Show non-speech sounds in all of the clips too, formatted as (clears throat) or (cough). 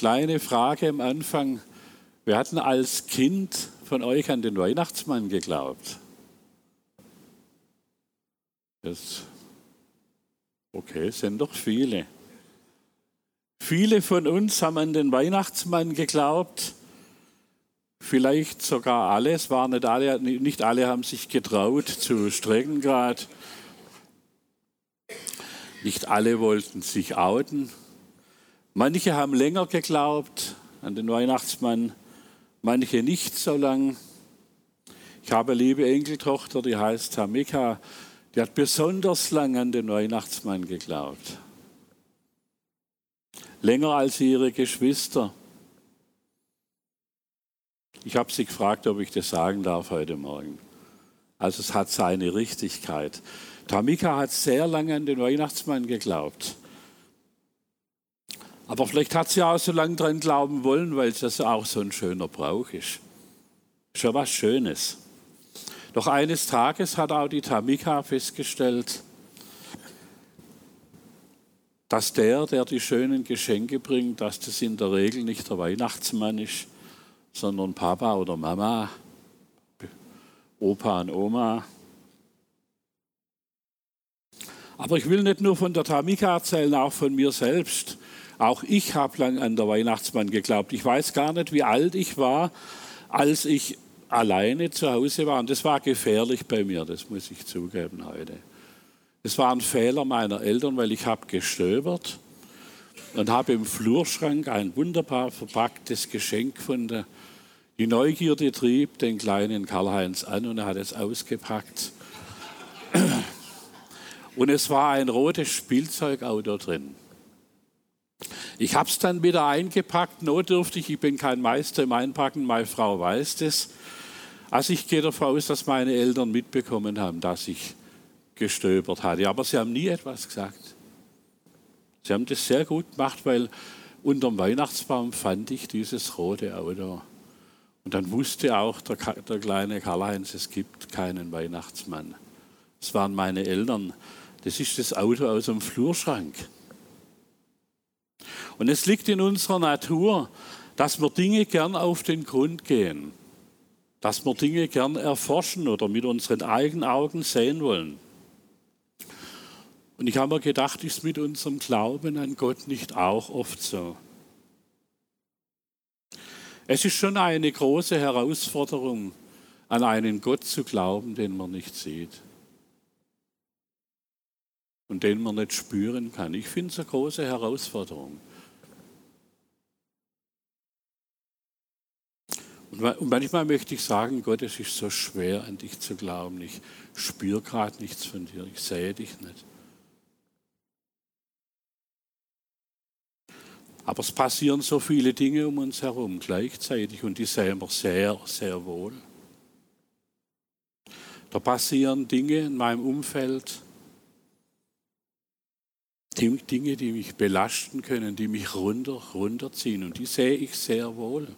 Kleine Frage am Anfang. Wir hatten als Kind von euch an den Weihnachtsmann geglaubt. Das okay, sind doch viele. Viele von uns haben an den Weihnachtsmann geglaubt. Vielleicht sogar alle. Es nicht alle, nicht alle haben sich getraut zu Streckengrad. Nicht alle wollten sich outen. Manche haben länger geglaubt an den Weihnachtsmann, manche nicht so lang. Ich habe eine liebe Enkeltochter, die heißt Tamika, die hat besonders lang an den Weihnachtsmann geglaubt. Länger als ihre Geschwister. Ich habe sie gefragt, ob ich das sagen darf heute Morgen. Also es hat seine Richtigkeit. Tamika hat sehr lange an den Weihnachtsmann geglaubt. Aber vielleicht hat sie auch so lange dran glauben wollen, weil das auch so ein schöner Brauch ist. Schon was Schönes. Doch eines Tages hat auch die Tamika festgestellt, dass der, der die schönen Geschenke bringt, dass das in der Regel nicht der Weihnachtsmann ist, sondern Papa oder Mama, Opa und Oma. Aber ich will nicht nur von der Tamika erzählen, auch von mir selbst. Auch ich habe lang an der Weihnachtsmann geglaubt. Ich weiß gar nicht, wie alt ich war, als ich alleine zu Hause war. Und das war gefährlich bei mir, das muss ich zugeben heute. Es war ein Fehler meiner Eltern, weil ich habe gestöbert und habe im Flurschrank ein wunderbar verpacktes Geschenk gefunden. Die Neugierde trieb den kleinen Karl-Heinz an und er hat es ausgepackt. Und es war ein rotes Spielzeugauto drin. Ich habe es dann wieder eingepackt, notdürftig. Ich bin kein Meister im Einpacken, meine Frau weiß das. Also ich gehe davon aus, dass meine Eltern mitbekommen haben, dass ich gestöbert hatte. Aber sie haben nie etwas gesagt. Sie haben das sehr gut gemacht, weil unterm Weihnachtsbaum fand ich dieses rote Auto. Und dann wusste auch der, der kleine Karl-Heinz, es gibt keinen Weihnachtsmann. Das waren meine Eltern. Das ist das Auto aus dem Flurschrank. Und es liegt in unserer Natur, dass wir Dinge gern auf den Grund gehen, dass wir Dinge gern erforschen oder mit unseren eigenen Augen sehen wollen. Und ich habe mir gedacht, ist mit unserem Glauben an Gott nicht auch oft so? Es ist schon eine große Herausforderung, an einen Gott zu glauben, den man nicht sieht und den man nicht spüren kann. Ich finde es eine große Herausforderung. Und manchmal möchte ich sagen, Gott, es ist so schwer, an dich zu glauben. Ich spüre gerade nichts von dir, ich sehe dich nicht. Aber es passieren so viele Dinge um uns herum gleichzeitig und die sehen wir sehr, sehr wohl. Da passieren Dinge in meinem Umfeld, Dinge, die mich belasten können, die mich runter, runterziehen. Und die sehe ich sehr wohl.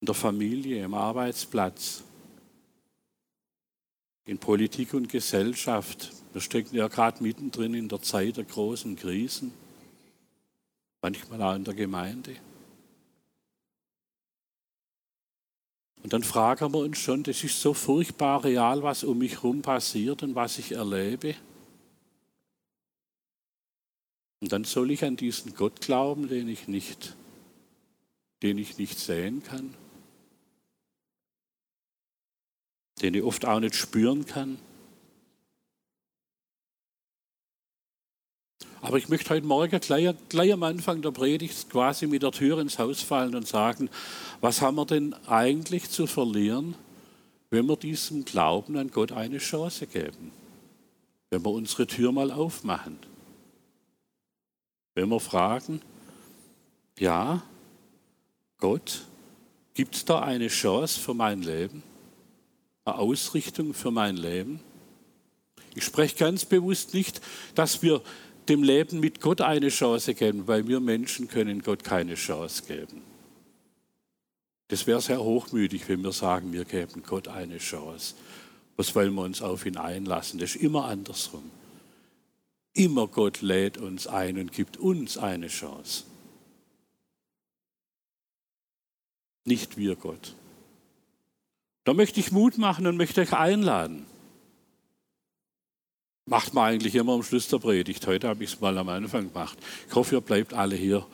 In der Familie, im Arbeitsplatz, in Politik und Gesellschaft. Wir stecken ja gerade mittendrin in der Zeit der großen Krisen. Manchmal auch in der Gemeinde. Und dann fragen wir uns schon, das ist so furchtbar real, was um mich herum passiert und was ich erlebe. Und dann soll ich an diesen Gott glauben, den ich nicht, den ich nicht sehen kann, den ich oft auch nicht spüren kann. Aber ich möchte heute Morgen gleich, gleich, am Anfang der Predigt quasi mit der Tür ins Haus fallen und sagen, was haben wir denn eigentlich zu verlieren, wenn wir diesem Glauben an Gott eine Chance geben? Wenn wir unsere Tür mal aufmachen. Wenn wir fragen, ja, Gott, gibt es da eine Chance für mein Leben? Eine Ausrichtung für mein Leben? Ich spreche ganz bewusst nicht, dass wir dem Leben mit Gott eine Chance geben, weil wir Menschen können Gott keine Chance geben. Das wäre sehr hochmütig, wenn wir sagen, wir geben Gott eine Chance. Was wollen wir uns auf ihn einlassen? Das ist immer andersrum. Immer Gott lädt uns ein und gibt uns eine Chance. Nicht wir Gott. Da möchte ich Mut machen und möchte euch einladen. Macht man eigentlich immer am Schluss der Predigt. Heute habe ich es mal am Anfang gemacht. Ich hoffe, ihr bleibt alle hier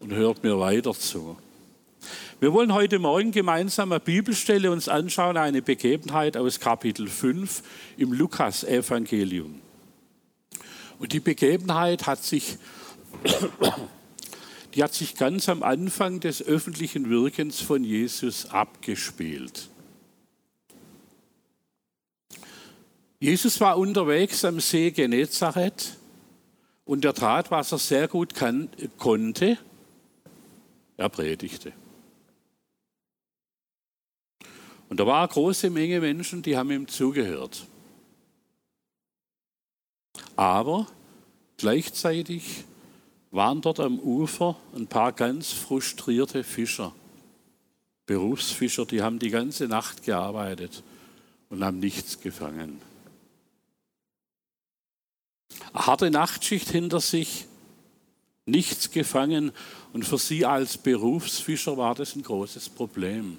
und hört mir weiter zu. Wir wollen heute Morgen gemeinsam eine Bibelstelle uns anschauen, eine Begebenheit aus Kapitel 5 im Lukas-Evangelium. Und die Begebenheit hat sich, (coughs) die hat sich ganz am Anfang des öffentlichen Wirkens von Jesus abgespielt. Jesus war unterwegs am See Genezareth und er tat, was er sehr gut kann, konnte. Er predigte. Und da war eine große Menge Menschen, die haben ihm zugehört. Aber gleichzeitig waren dort am Ufer ein paar ganz frustrierte Fischer, Berufsfischer, die haben die ganze Nacht gearbeitet und haben nichts gefangen. Eine harte Nachtschicht hinter sich, nichts gefangen und für sie als Berufsfischer war das ein großes Problem.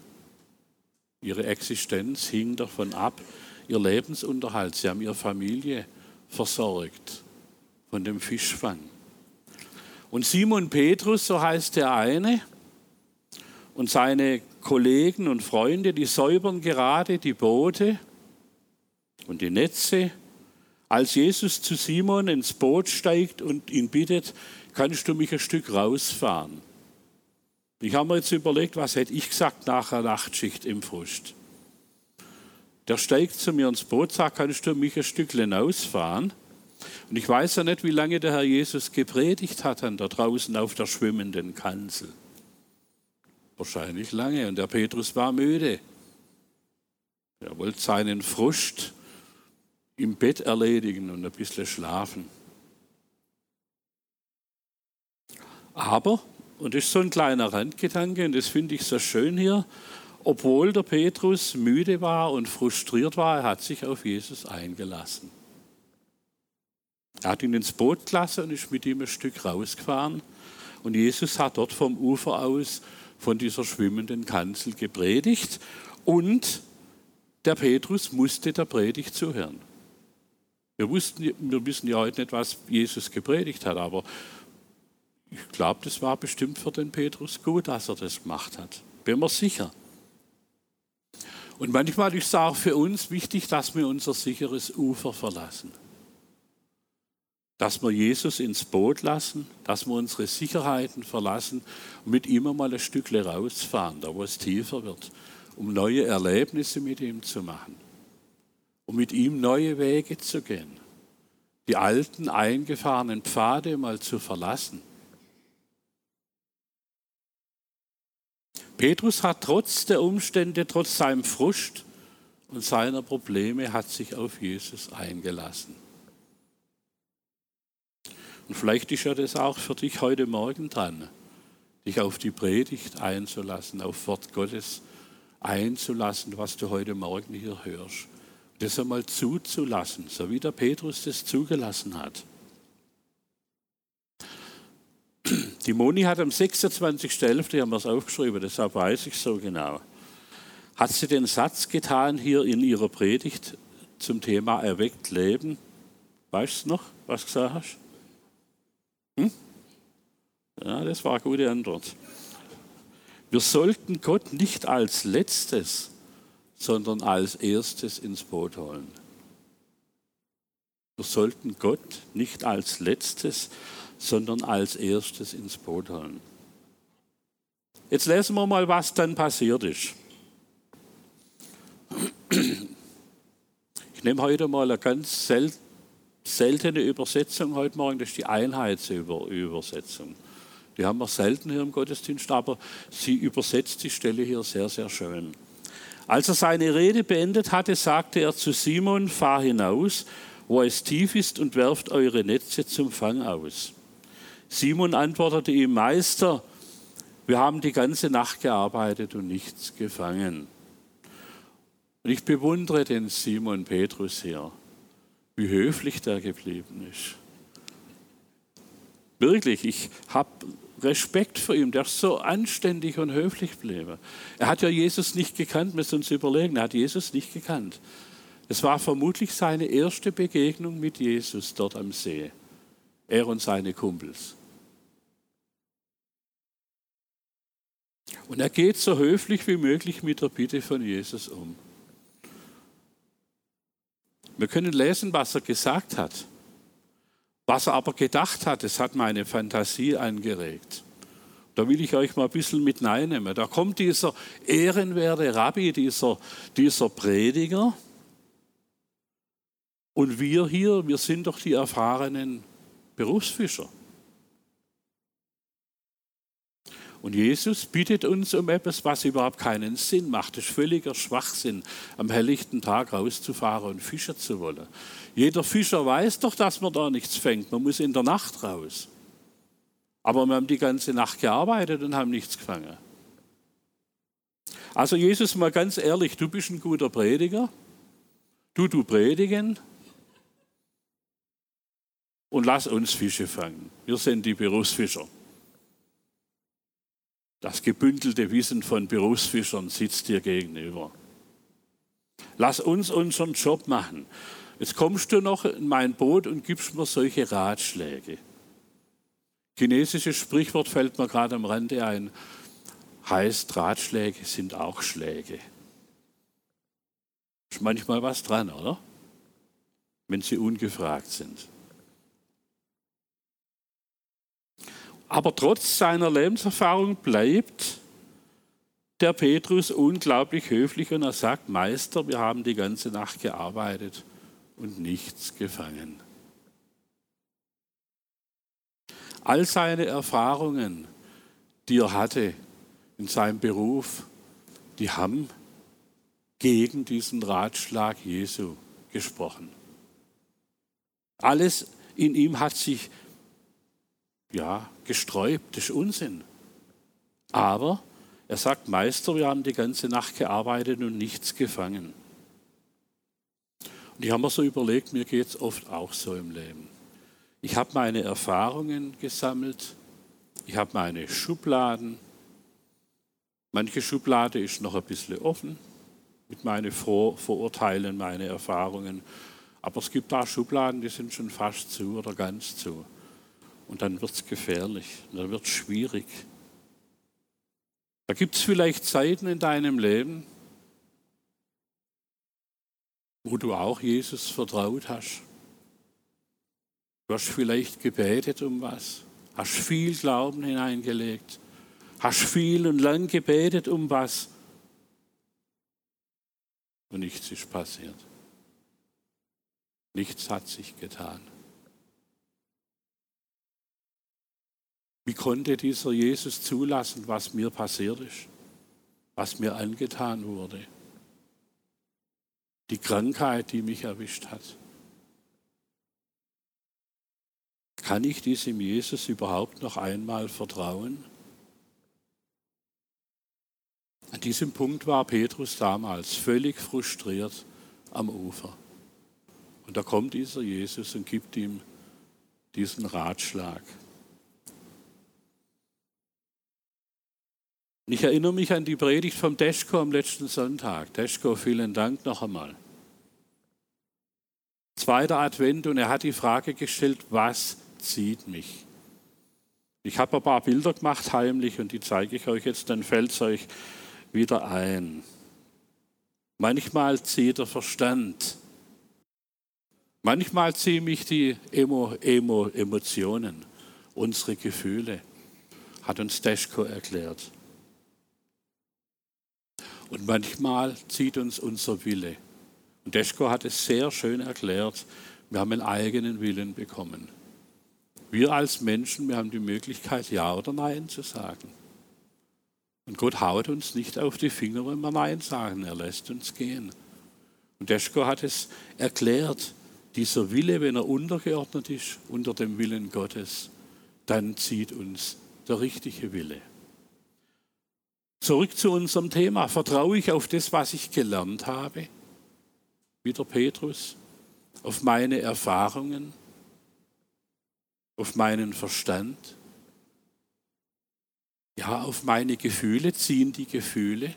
Ihre Existenz hing davon ab, ihr Lebensunterhalt. Sie haben ihre Familie versorgt von dem Fischfang. Und Simon Petrus, so heißt der eine, und seine Kollegen und Freunde, die säubern gerade die Boote und die Netze als Jesus zu Simon ins Boot steigt und ihn bittet, kannst du mich ein Stück rausfahren? Ich habe mir jetzt überlegt, was hätte ich gesagt nach einer Nachtschicht im Frust. Der steigt zu mir ins Boot, sagt, kannst du mich ein Stückchen ausfahren? Und ich weiß ja nicht, wie lange der Herr Jesus gepredigt hat dann da draußen auf der schwimmenden Kanzel. Wahrscheinlich lange. Und der Petrus war müde. Er wollte seinen Frust im Bett erledigen und ein bisschen schlafen. Aber, und das ist so ein kleiner Randgedanke, und das finde ich so schön hier, obwohl der Petrus müde war und frustriert war, er hat sich auf Jesus eingelassen. Er hat ihn ins Boot gelassen und ist mit ihm ein Stück rausgefahren. Und Jesus hat dort vom Ufer aus von dieser schwimmenden Kanzel gepredigt. Und der Petrus musste der Predigt zuhören. Wir, wussten, wir wissen ja heute nicht, was Jesus gepredigt hat, aber ich glaube, das war bestimmt für den Petrus gut, dass er das gemacht hat. Bin mir sicher. Und manchmal ist es auch für uns wichtig, dass wir unser sicheres Ufer verlassen. Dass wir Jesus ins Boot lassen, dass wir unsere Sicherheiten verlassen und mit ihm mal ein Stückchen rausfahren, da wo es tiefer wird, um neue Erlebnisse mit ihm zu machen um mit ihm neue Wege zu gehen, die alten eingefahrenen Pfade mal zu verlassen. Petrus hat trotz der Umstände, trotz seinem Frust und seiner Probleme, hat sich auf Jesus eingelassen. Und vielleicht ist ja das auch für dich heute Morgen dran, dich auf die Predigt einzulassen, auf Wort Gottes einzulassen, was du heute Morgen hier hörst das einmal zuzulassen, so wie der Petrus das zugelassen hat. Die Moni hat am 26.11., haben wir es aufgeschrieben, deshalb weiß ich so genau, hat sie den Satz getan hier in ihrer Predigt zum Thema erweckt Leben. Weißt du noch, was du gesagt hast? Hm? Ja, das war eine gute Antwort. Wir sollten Gott nicht als letztes, sondern als erstes ins Boot holen. Wir sollten Gott nicht als letztes, sondern als erstes ins Boot holen. Jetzt lesen wir mal, was dann passiert ist. Ich nehme heute mal eine ganz seltene Übersetzung heute Morgen, das ist die Einheitsübersetzung. Die haben wir selten hier im Gottesdienst, aber sie übersetzt die Stelle hier sehr, sehr schön. Als er seine Rede beendet hatte, sagte er zu Simon, fahr hinaus, wo es tief ist, und werft eure Netze zum Fang aus. Simon antwortete ihm, Meister, wir haben die ganze Nacht gearbeitet und nichts gefangen. Und ich bewundere den Simon Petrus hier, wie höflich der geblieben ist. Wirklich, ich habe Respekt vor ihm. Der ist so anständig und höflich geblieben. Er hat ja Jesus nicht gekannt, müssen uns überlegen. Er hat Jesus nicht gekannt. Es war vermutlich seine erste Begegnung mit Jesus dort am See. Er und seine Kumpels. Und er geht so höflich wie möglich mit der Bitte von Jesus um. Wir können lesen, was er gesagt hat. Was er aber gedacht hat, das hat meine Fantasie angeregt. Da will ich euch mal ein bisschen mit reinnehmen. Da kommt dieser ehrenwerte Rabbi, dieser, dieser Prediger. Und wir hier, wir sind doch die erfahrenen Berufsfischer. Und Jesus bittet uns um etwas, was überhaupt keinen Sinn macht. Das ist völliger Schwachsinn, am helllichten Tag rauszufahren und fischen zu wollen. Jeder Fischer weiß doch, dass man da nichts fängt. Man muss in der Nacht raus. Aber wir haben die ganze Nacht gearbeitet und haben nichts gefangen. Also Jesus, mal ganz ehrlich, du bist ein guter Prediger. Du, du predigen. Und lass uns Fische fangen. Wir sind die Berufsfischer. Das gebündelte Wissen von Berufsfischern sitzt dir gegenüber. Lass uns unseren Job machen. Jetzt kommst du noch in mein Boot und gibst mir solche Ratschläge. Chinesisches Sprichwort fällt mir gerade am Rande ein. Heißt, Ratschläge sind auch Schläge. Ist manchmal was dran, oder? Wenn sie ungefragt sind. Aber trotz seiner Lebenserfahrung bleibt der Petrus unglaublich höflich und er sagt, Meister, wir haben die ganze Nacht gearbeitet und nichts gefangen. All seine Erfahrungen, die er hatte in seinem Beruf, die haben gegen diesen Ratschlag Jesu gesprochen. Alles in ihm hat sich ja, gesträubt, das ist Unsinn. Aber er sagt, Meister, wir haben die ganze Nacht gearbeitet und nichts gefangen. Und ich habe mir so überlegt, mir geht es oft auch so im Leben. Ich habe meine Erfahrungen gesammelt, ich habe meine Schubladen. Manche Schublade ist noch ein bisschen offen mit meinen Vor Vorurteilen, meine Erfahrungen. Aber es gibt da Schubladen, die sind schon fast zu oder ganz zu. Und dann wird es gefährlich, dann wird es schwierig. Da gibt es vielleicht Zeiten in deinem Leben, wo du auch Jesus vertraut hast. Du hast vielleicht gebetet um was, hast viel Glauben hineingelegt, hast viel und lang gebetet um was und nichts ist passiert. Nichts hat sich getan. Wie konnte dieser Jesus zulassen, was mir passiert ist, was mir angetan wurde? Die Krankheit, die mich erwischt hat. Kann ich diesem Jesus überhaupt noch einmal vertrauen? An diesem Punkt war Petrus damals völlig frustriert am Ufer. Und da kommt dieser Jesus und gibt ihm diesen Ratschlag. Ich erinnere mich an die Predigt vom Deschko am letzten Sonntag. Deschko, vielen Dank noch einmal. Zweiter Advent und er hat die Frage gestellt, was zieht mich? Ich habe ein paar Bilder gemacht heimlich und die zeige ich euch jetzt, dann fällt es euch wieder ein. Manchmal zieht der Verstand. Manchmal ziehen mich die Emo, Emo, Emotionen, unsere Gefühle, hat uns Deschko erklärt. Und manchmal zieht uns unser Wille. Und Deschko hat es sehr schön erklärt. Wir haben einen eigenen Willen bekommen. Wir als Menschen, wir haben die Möglichkeit, Ja oder Nein zu sagen. Und Gott haut uns nicht auf die Finger, wenn wir Nein sagen. Er lässt uns gehen. Und Deschko hat es erklärt. Dieser Wille, wenn er untergeordnet ist unter dem Willen Gottes, dann zieht uns der richtige Wille. Zurück zu unserem Thema. Vertraue ich auf das, was ich gelernt habe? Wieder Petrus. Auf meine Erfahrungen? auf meinen Verstand, ja, auf meine Gefühle ziehen die Gefühle,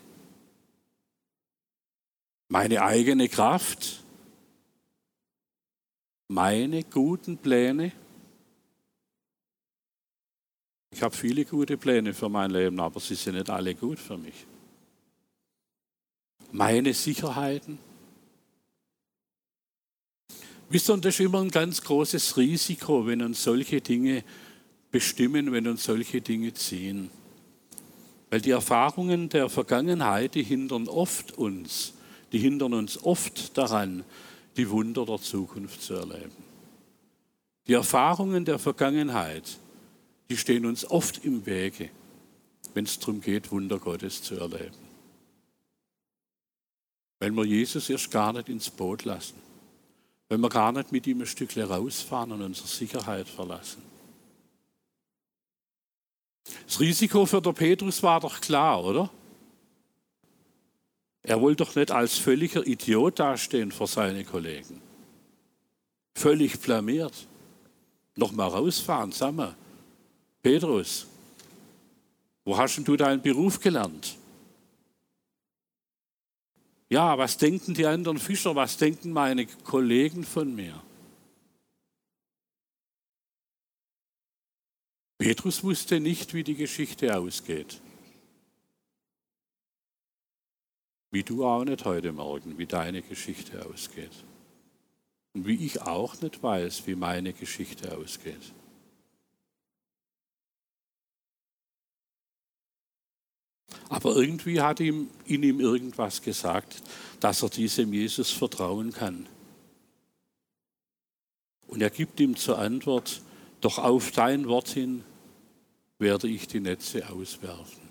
meine eigene Kraft, meine guten Pläne. Ich habe viele gute Pläne für mein Leben, aber sie sind nicht alle gut für mich. Meine Sicherheiten. Wisst ihr, das ist immer ein ganz großes Risiko, wenn uns solche Dinge bestimmen, wenn uns solche Dinge ziehen. Weil die Erfahrungen der Vergangenheit, die hindern oft uns, die hindern uns oft daran, die Wunder der Zukunft zu erleben. Die Erfahrungen der Vergangenheit, die stehen uns oft im Wege, wenn es darum geht, Wunder Gottes zu erleben. Weil wir Jesus erst gar nicht ins Boot lassen. Weil wir gar nicht mit ihm ein Stückchen rausfahren und unsere Sicherheit verlassen. Das Risiko für der Petrus war doch klar, oder? Er wollte doch nicht als völliger Idiot dastehen vor seine Kollegen. Völlig blamiert. Nochmal rausfahren, mal. Petrus, wo hast denn du deinen Beruf gelernt? Ja, was denken die anderen Fischer, was denken meine Kollegen von mir? Petrus wusste nicht, wie die Geschichte ausgeht. Wie du auch nicht heute Morgen, wie deine Geschichte ausgeht. Und wie ich auch nicht weiß, wie meine Geschichte ausgeht. Aber irgendwie hat ihm, in ihm irgendwas gesagt, dass er diesem Jesus vertrauen kann. Und er gibt ihm zur Antwort, doch auf dein Wort hin werde ich die Netze auswerfen.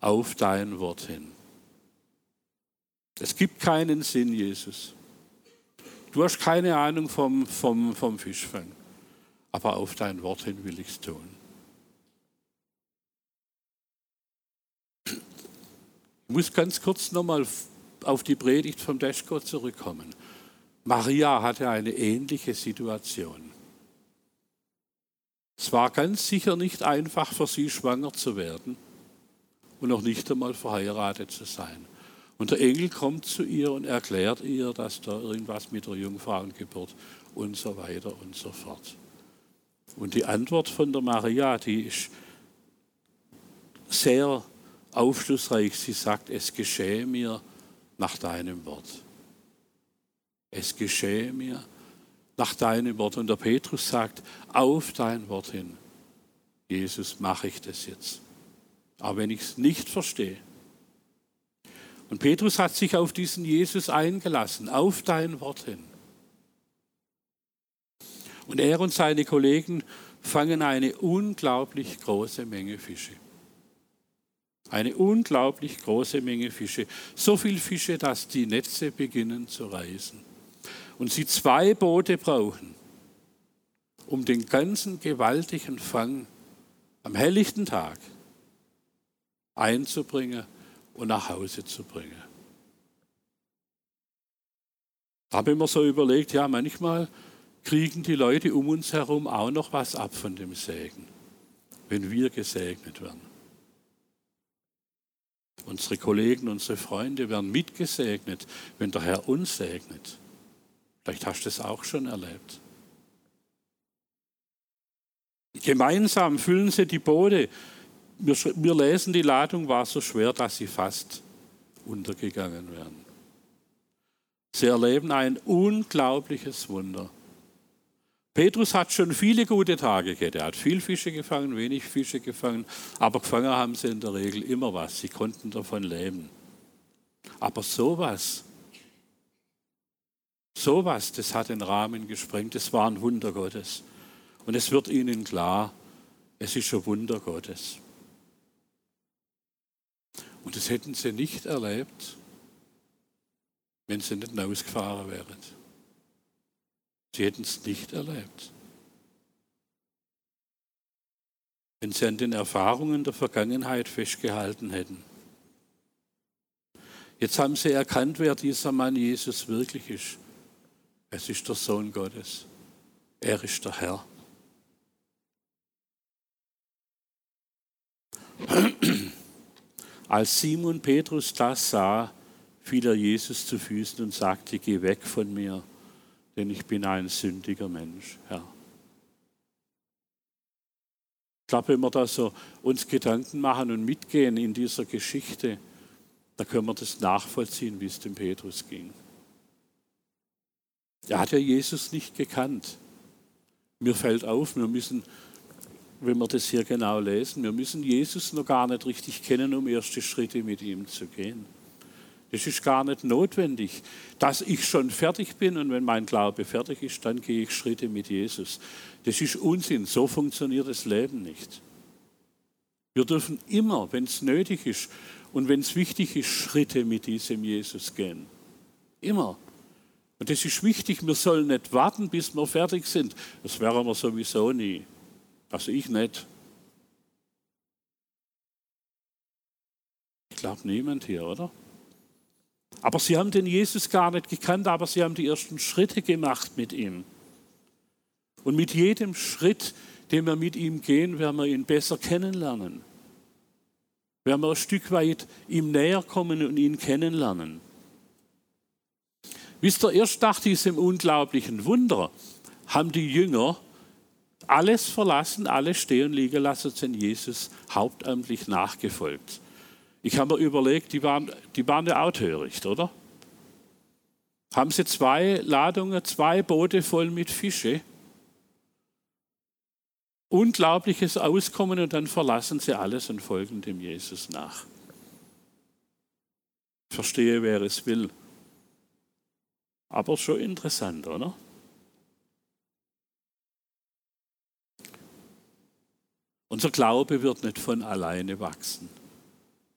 Auf dein Wort hin. Es gibt keinen Sinn, Jesus. Du hast keine Ahnung vom, vom, vom Fischfang, aber auf dein Wort hin will ich es tun. Ich muss ganz kurz nochmal auf die Predigt vom Deschko zurückkommen. Maria hatte eine ähnliche Situation. Es war ganz sicher nicht einfach für sie, schwanger zu werden und noch nicht einmal verheiratet zu sein. Und der Engel kommt zu ihr und erklärt ihr, dass da irgendwas mit der Jungfrauengeburt und so weiter und so fort. Und die Antwort von der Maria, die ist sehr aufschlussreich. Sie sagt, es geschehe mir nach deinem Wort. Es geschehe mir nach deinem Wort. Und der Petrus sagt, auf dein Wort hin, Jesus, mache ich das jetzt. Aber wenn ich es nicht verstehe, und Petrus hat sich auf diesen Jesus eingelassen, auf dein Wort hin. Und er und seine Kollegen fangen eine unglaublich große Menge Fische. Eine unglaublich große Menge Fische. So viel Fische, dass die Netze beginnen zu reißen. Und sie zwei Boote brauchen, um den ganzen gewaltigen Fang am helllichten Tag einzubringen und nach Hause zu bringen. Habe immer so überlegt, ja, manchmal kriegen die Leute um uns herum auch noch was ab von dem Segen, wenn wir gesegnet werden. Unsere Kollegen, unsere Freunde werden mitgesegnet, wenn der Herr uns segnet. Vielleicht hast du es auch schon erlebt. Gemeinsam füllen sie die Boote wir, wir lesen, die Ladung war so schwer, dass sie fast untergegangen wären. Sie erleben ein unglaubliches Wunder. Petrus hat schon viele gute Tage gehabt. Er hat viel Fische gefangen, wenig Fische gefangen, aber gefangen haben sie in der Regel immer was. Sie konnten davon leben. Aber sowas, sowas, das hat den Rahmen gesprengt. Das war ein Wunder Gottes. Und es wird ihnen klar, es ist ein Wunder Gottes. Und das hätten sie nicht erlebt, wenn sie nicht ausgefahren wären. Sie hätten es nicht erlebt. Wenn sie an den Erfahrungen der Vergangenheit festgehalten hätten. Jetzt haben sie erkannt, wer dieser Mann Jesus wirklich ist. Es ist der Sohn Gottes. Er ist der Herr. (clears throat) Als Simon Petrus das sah, fiel er Jesus zu Füßen und sagte, geh weg von mir, denn ich bin ein sündiger Mensch, Herr. Ich glaube, wenn wir da so uns Gedanken machen und mitgehen in dieser Geschichte, da können wir das nachvollziehen, wie es dem Petrus ging. Er hat ja Jesus nicht gekannt. Mir fällt auf, wir müssen, wenn wir das hier genau lesen, wir müssen Jesus noch gar nicht richtig kennen, um erste Schritte mit ihm zu gehen. Das ist gar nicht notwendig, dass ich schon fertig bin und wenn mein Glaube fertig ist, dann gehe ich Schritte mit Jesus. Das ist Unsinn, so funktioniert das Leben nicht. Wir dürfen immer, wenn es nötig ist und wenn es wichtig ist, Schritte mit diesem Jesus gehen. Immer. Und das ist wichtig, wir sollen nicht warten, bis wir fertig sind. Das wären wir sowieso nie. Also ich nicht. Ich glaube niemand hier, oder? Aber sie haben den Jesus gar nicht gekannt, aber sie haben die ersten Schritte gemacht mit ihm. Und mit jedem Schritt, den wir mit ihm gehen, werden wir ihn besser kennenlernen. Werden wir ein Stück weit ihm näher kommen und ihn kennenlernen. Wisst ihr, erst nach diesem unglaublichen Wunder haben die Jünger alles verlassen, alles stehen liegen lassen, sind Jesus hauptamtlich nachgefolgt. Ich habe mir überlegt, die waren, die waren ja auch töricht, oder? Haben sie zwei Ladungen, zwei Boote voll mit Fische, unglaubliches Auskommen und dann verlassen sie alles und folgen dem Jesus nach. Verstehe, wer es will. Aber schon interessant, oder? Unser Glaube wird nicht von alleine wachsen,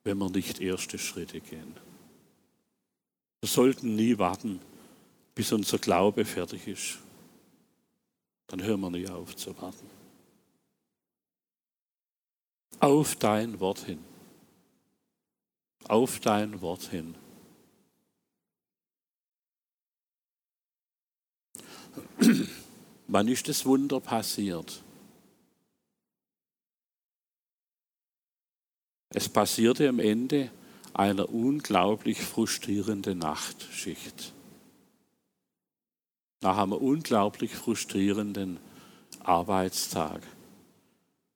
wenn wir nicht erste Schritte gehen. Wir sollten nie warten, bis unser Glaube fertig ist. Dann hören wir nie auf zu warten. Auf dein Wort hin. Auf dein Wort hin. Wann ist das Wunder passiert? Es passierte am Ende einer unglaublich frustrierenden Nachtschicht. Nach einem unglaublich frustrierenden Arbeitstag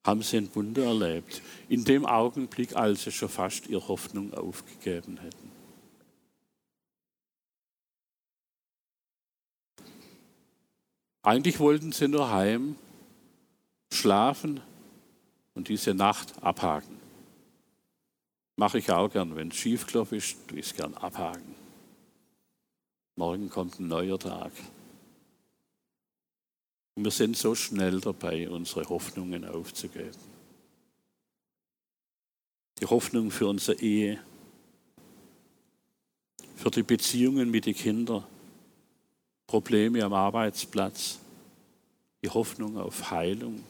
haben sie ein Wunder erlebt. In dem Augenblick, als sie schon fast ihre Hoffnung aufgegeben hätten. Eigentlich wollten sie nur heim, schlafen und diese Nacht abhaken. Mache ich auch gern. Wenn es schiefgelaufen ist, ich es gern abhaken. Morgen kommt ein neuer Tag. Und wir sind so schnell dabei, unsere Hoffnungen aufzugeben. Die Hoffnung für unsere Ehe, für die Beziehungen mit den Kindern, Probleme am Arbeitsplatz, die Hoffnung auf Heilung.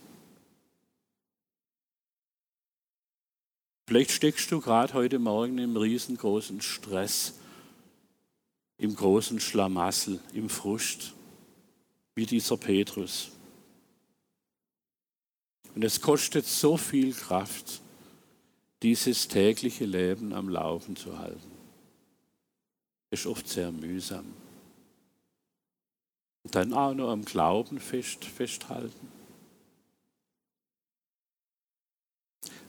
Vielleicht steckst du gerade heute Morgen im riesengroßen Stress, im großen Schlamassel, im Frust, wie dieser Petrus. Und es kostet so viel Kraft, dieses tägliche Leben am Laufen zu halten. Ist oft sehr mühsam. Und dann auch noch am Glauben fest, festhalten.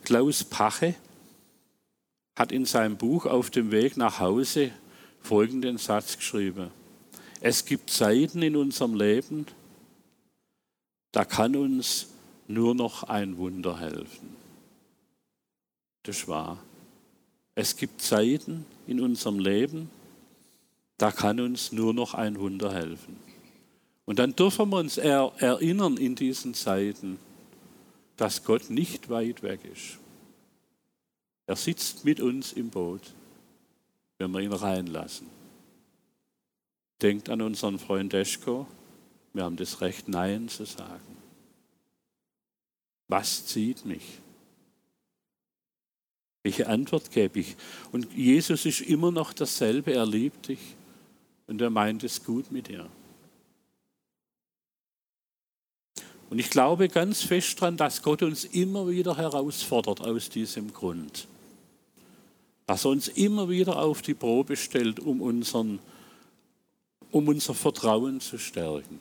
Klaus Pache hat in seinem Buch Auf dem Weg nach Hause folgenden Satz geschrieben. Es gibt Zeiten in unserem Leben, da kann uns nur noch ein Wunder helfen. Das wahr. Es gibt Zeiten in unserem Leben, da kann uns nur noch ein Wunder helfen. Und dann dürfen wir uns er erinnern in diesen Zeiten, dass Gott nicht weit weg ist. Er sitzt mit uns im Boot, wenn wir ihn reinlassen. Denkt an unseren Freund Deschko, wir haben das Recht, Nein zu sagen. Was zieht mich? Welche Antwort gebe ich? Und Jesus ist immer noch dasselbe, er liebt dich und er meint es gut mit dir. Und ich glaube ganz fest daran, dass Gott uns immer wieder herausfordert aus diesem Grund. Dass er uns immer wieder auf die Probe stellt, um, unseren, um unser Vertrauen zu stärken,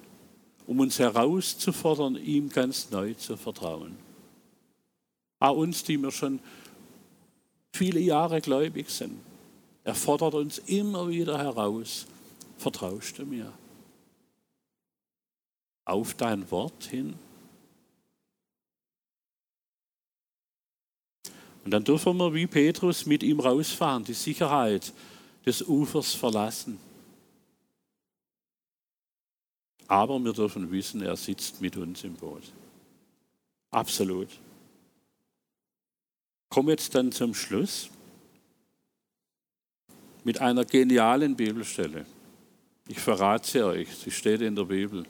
um uns herauszufordern, ihm ganz neu zu vertrauen. Auch uns, die wir schon viele Jahre gläubig sind. Er fordert uns immer wieder heraus, vertraust du mir? Auf dein Wort hin? Und dann dürfen wir wie Petrus mit ihm rausfahren, die Sicherheit des Ufers verlassen. Aber wir dürfen wissen, er sitzt mit uns im Boot. Absolut. Komme jetzt dann zum Schluss mit einer genialen Bibelstelle. Ich verrate sie euch, sie steht in der Bibel.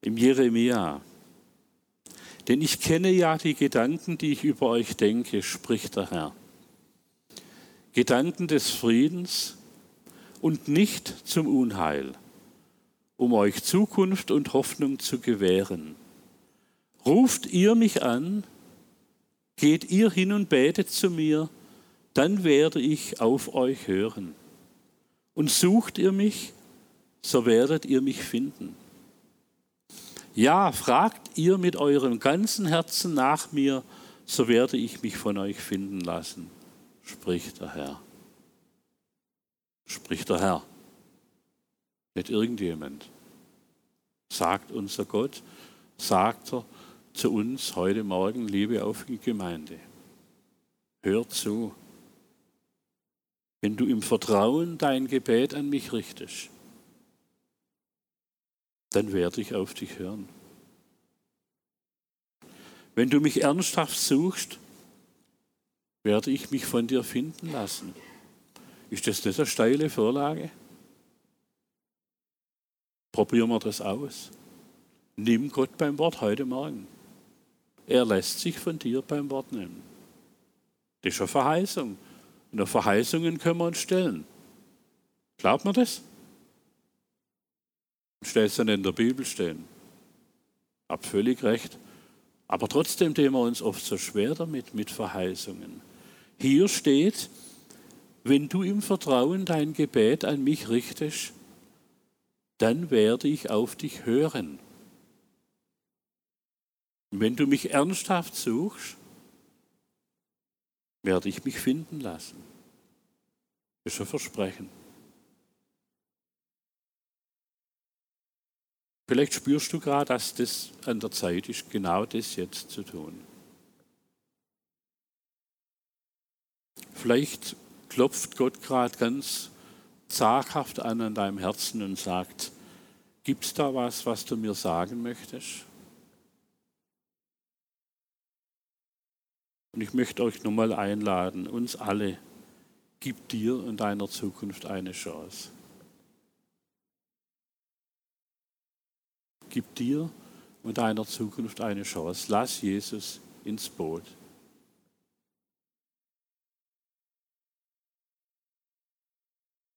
Im Jeremia. Denn ich kenne ja die Gedanken, die ich über euch denke, spricht der Herr. Gedanken des Friedens und nicht zum Unheil, um euch Zukunft und Hoffnung zu gewähren. Ruft ihr mich an, geht ihr hin und betet zu mir, dann werde ich auf euch hören. Und sucht ihr mich, so werdet ihr mich finden. Ja, fragt ihr mit eurem ganzen Herzen nach mir, so werde ich mich von euch finden lassen, spricht der Herr. Spricht der Herr, nicht irgendjemand. Sagt unser Gott, sagt er zu uns heute Morgen, liebe auf die Gemeinde. Hör zu. Wenn du im Vertrauen dein Gebet an mich richtest, dann werde ich auf dich hören. Wenn du mich ernsthaft suchst, werde ich mich von dir finden lassen. Ist das nicht eine steile Vorlage? Probieren wir das aus. Nimm Gott beim Wort heute Morgen. Er lässt sich von dir beim Wort nehmen. Das ist eine Verheißung. Und auf Verheißungen können wir uns stellen. Glaubt man das? Stellt es dann in der Bibel stehen. Hab völlig recht. Aber trotzdem tun wir uns oft so schwer damit, mit Verheißungen. Hier steht, wenn du im Vertrauen dein Gebet an mich richtest, dann werde ich auf dich hören. Wenn du mich ernsthaft suchst, werde ich mich finden lassen. Das ist ein Versprechen. Vielleicht spürst du gerade, dass das an der Zeit ist, genau das jetzt zu tun. Vielleicht klopft Gott gerade ganz zaghaft an an deinem Herzen und sagt, gibt es da was, was du mir sagen möchtest? Und ich möchte euch nochmal einladen, uns alle, gib dir und deiner Zukunft eine Chance. Gib dir und deiner Zukunft eine Chance. Lass Jesus ins Boot.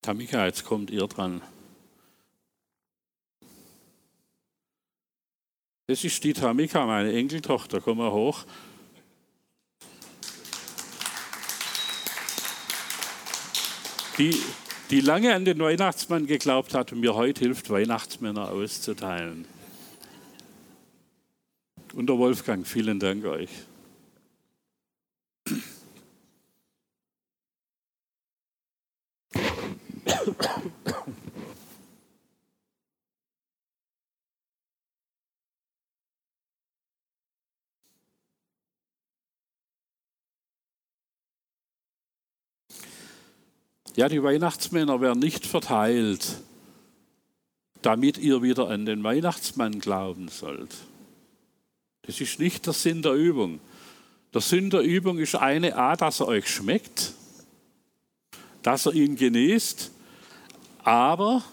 Tamika, jetzt kommt ihr dran. Das ist die Tamika, meine Enkeltochter. Komm mal hoch. die, die lange an den Weihnachtsmann geglaubt hat und mir heute hilft, Weihnachtsmänner auszuteilen. Und der Wolfgang, vielen Dank euch. Ja, die Weihnachtsmänner werden nicht verteilt, damit ihr wieder an den Weihnachtsmann glauben sollt. Das ist nicht der Sinn der Übung. Der Sinn der Übung ist eine A, dass er euch schmeckt, dass er ihn genießt, aber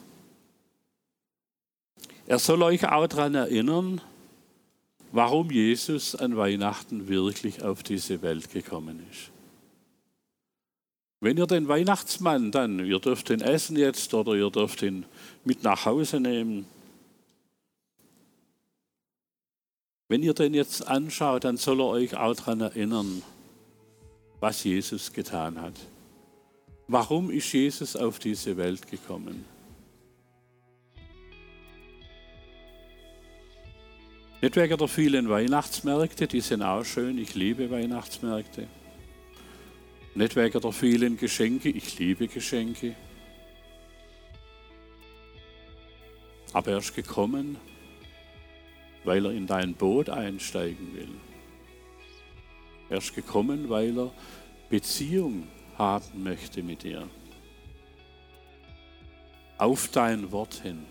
er soll euch auch daran erinnern, warum Jesus an Weihnachten wirklich auf diese Welt gekommen ist. Wenn ihr den Weihnachtsmann dann, ihr dürft ihn essen jetzt oder ihr dürft ihn mit nach Hause nehmen, wenn ihr den jetzt anschaut, dann soll er euch auch daran erinnern, was Jesus getan hat. Warum ist Jesus auf diese Welt gekommen? Nicht wegen der vielen Weihnachtsmärkte, die sind auch schön, ich liebe Weihnachtsmärkte. Nicht wegen der vielen Geschenke, ich liebe Geschenke. Aber er ist gekommen, weil er in dein Boot einsteigen will. Er ist gekommen, weil er Beziehung haben möchte mit dir. Auf dein Wort hin.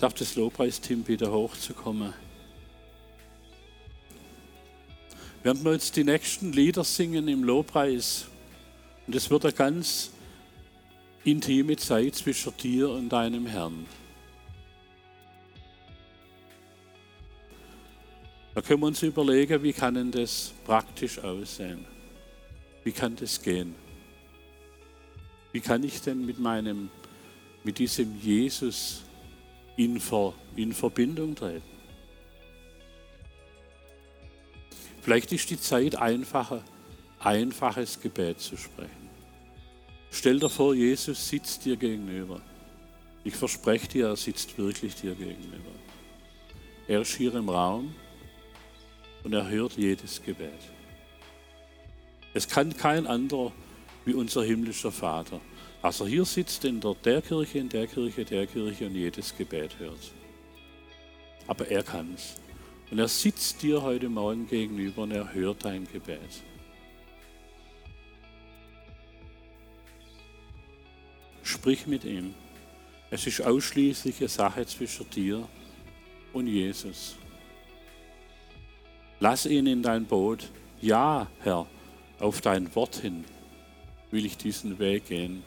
darf das Lobpreisteam wieder hochzukommen. Während wir jetzt die nächsten Lieder singen im Lobpreis, und es wird eine ganz intime Zeit zwischen dir und deinem Herrn. Da können wir uns überlegen, wie kann denn das praktisch aussehen? Wie kann das gehen? Wie kann ich denn mit meinem, mit diesem Jesus in, Ver, in Verbindung treten. Vielleicht ist die Zeit einfacher, einfaches Gebet zu sprechen. Stell dir vor, Jesus sitzt dir gegenüber. Ich verspreche dir, er sitzt wirklich dir gegenüber. Er ist hier im Raum und er hört jedes Gebet. Es kann kein anderer wie unser himmlischer Vater. Also hier sitzt in der, der Kirche, in der Kirche, der Kirche und jedes Gebet hört. Aber er kann es. Und er sitzt dir heute Morgen gegenüber und er hört dein Gebet. Sprich mit ihm. Es ist ausschließlich Sache zwischen dir und Jesus. Lass ihn in dein Boot. Ja, Herr, auf dein Wort hin will ich diesen Weg gehen.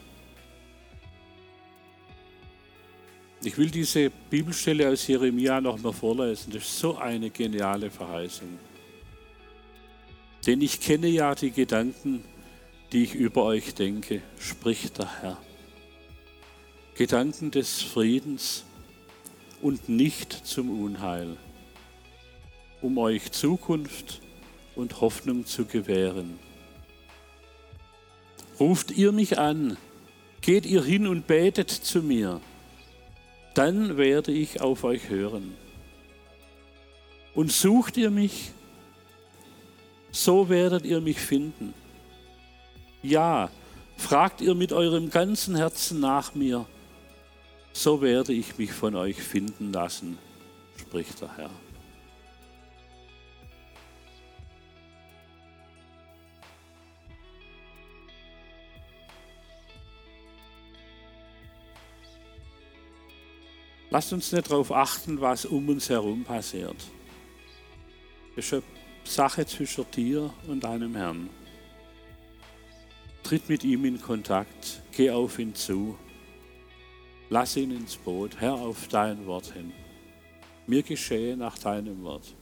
Ich will diese Bibelstelle aus Jeremia nochmal vorlesen. Das ist so eine geniale Verheißung. Denn ich kenne ja die Gedanken, die ich über euch denke, spricht der Herr. Gedanken des Friedens und nicht zum Unheil, um euch Zukunft und Hoffnung zu gewähren. Ruft ihr mich an, geht ihr hin und betet zu mir dann werde ich auf euch hören. Und sucht ihr mich, so werdet ihr mich finden. Ja, fragt ihr mit eurem ganzen Herzen nach mir, so werde ich mich von euch finden lassen, spricht der Herr. Lasst uns nicht darauf achten, was um uns herum passiert. Das ist eine Sache zwischen dir und deinem Herrn. Tritt mit ihm in Kontakt, geh auf ihn zu, lass ihn ins Boot, Herr, auf dein Wort hin. Mir geschehe nach deinem Wort.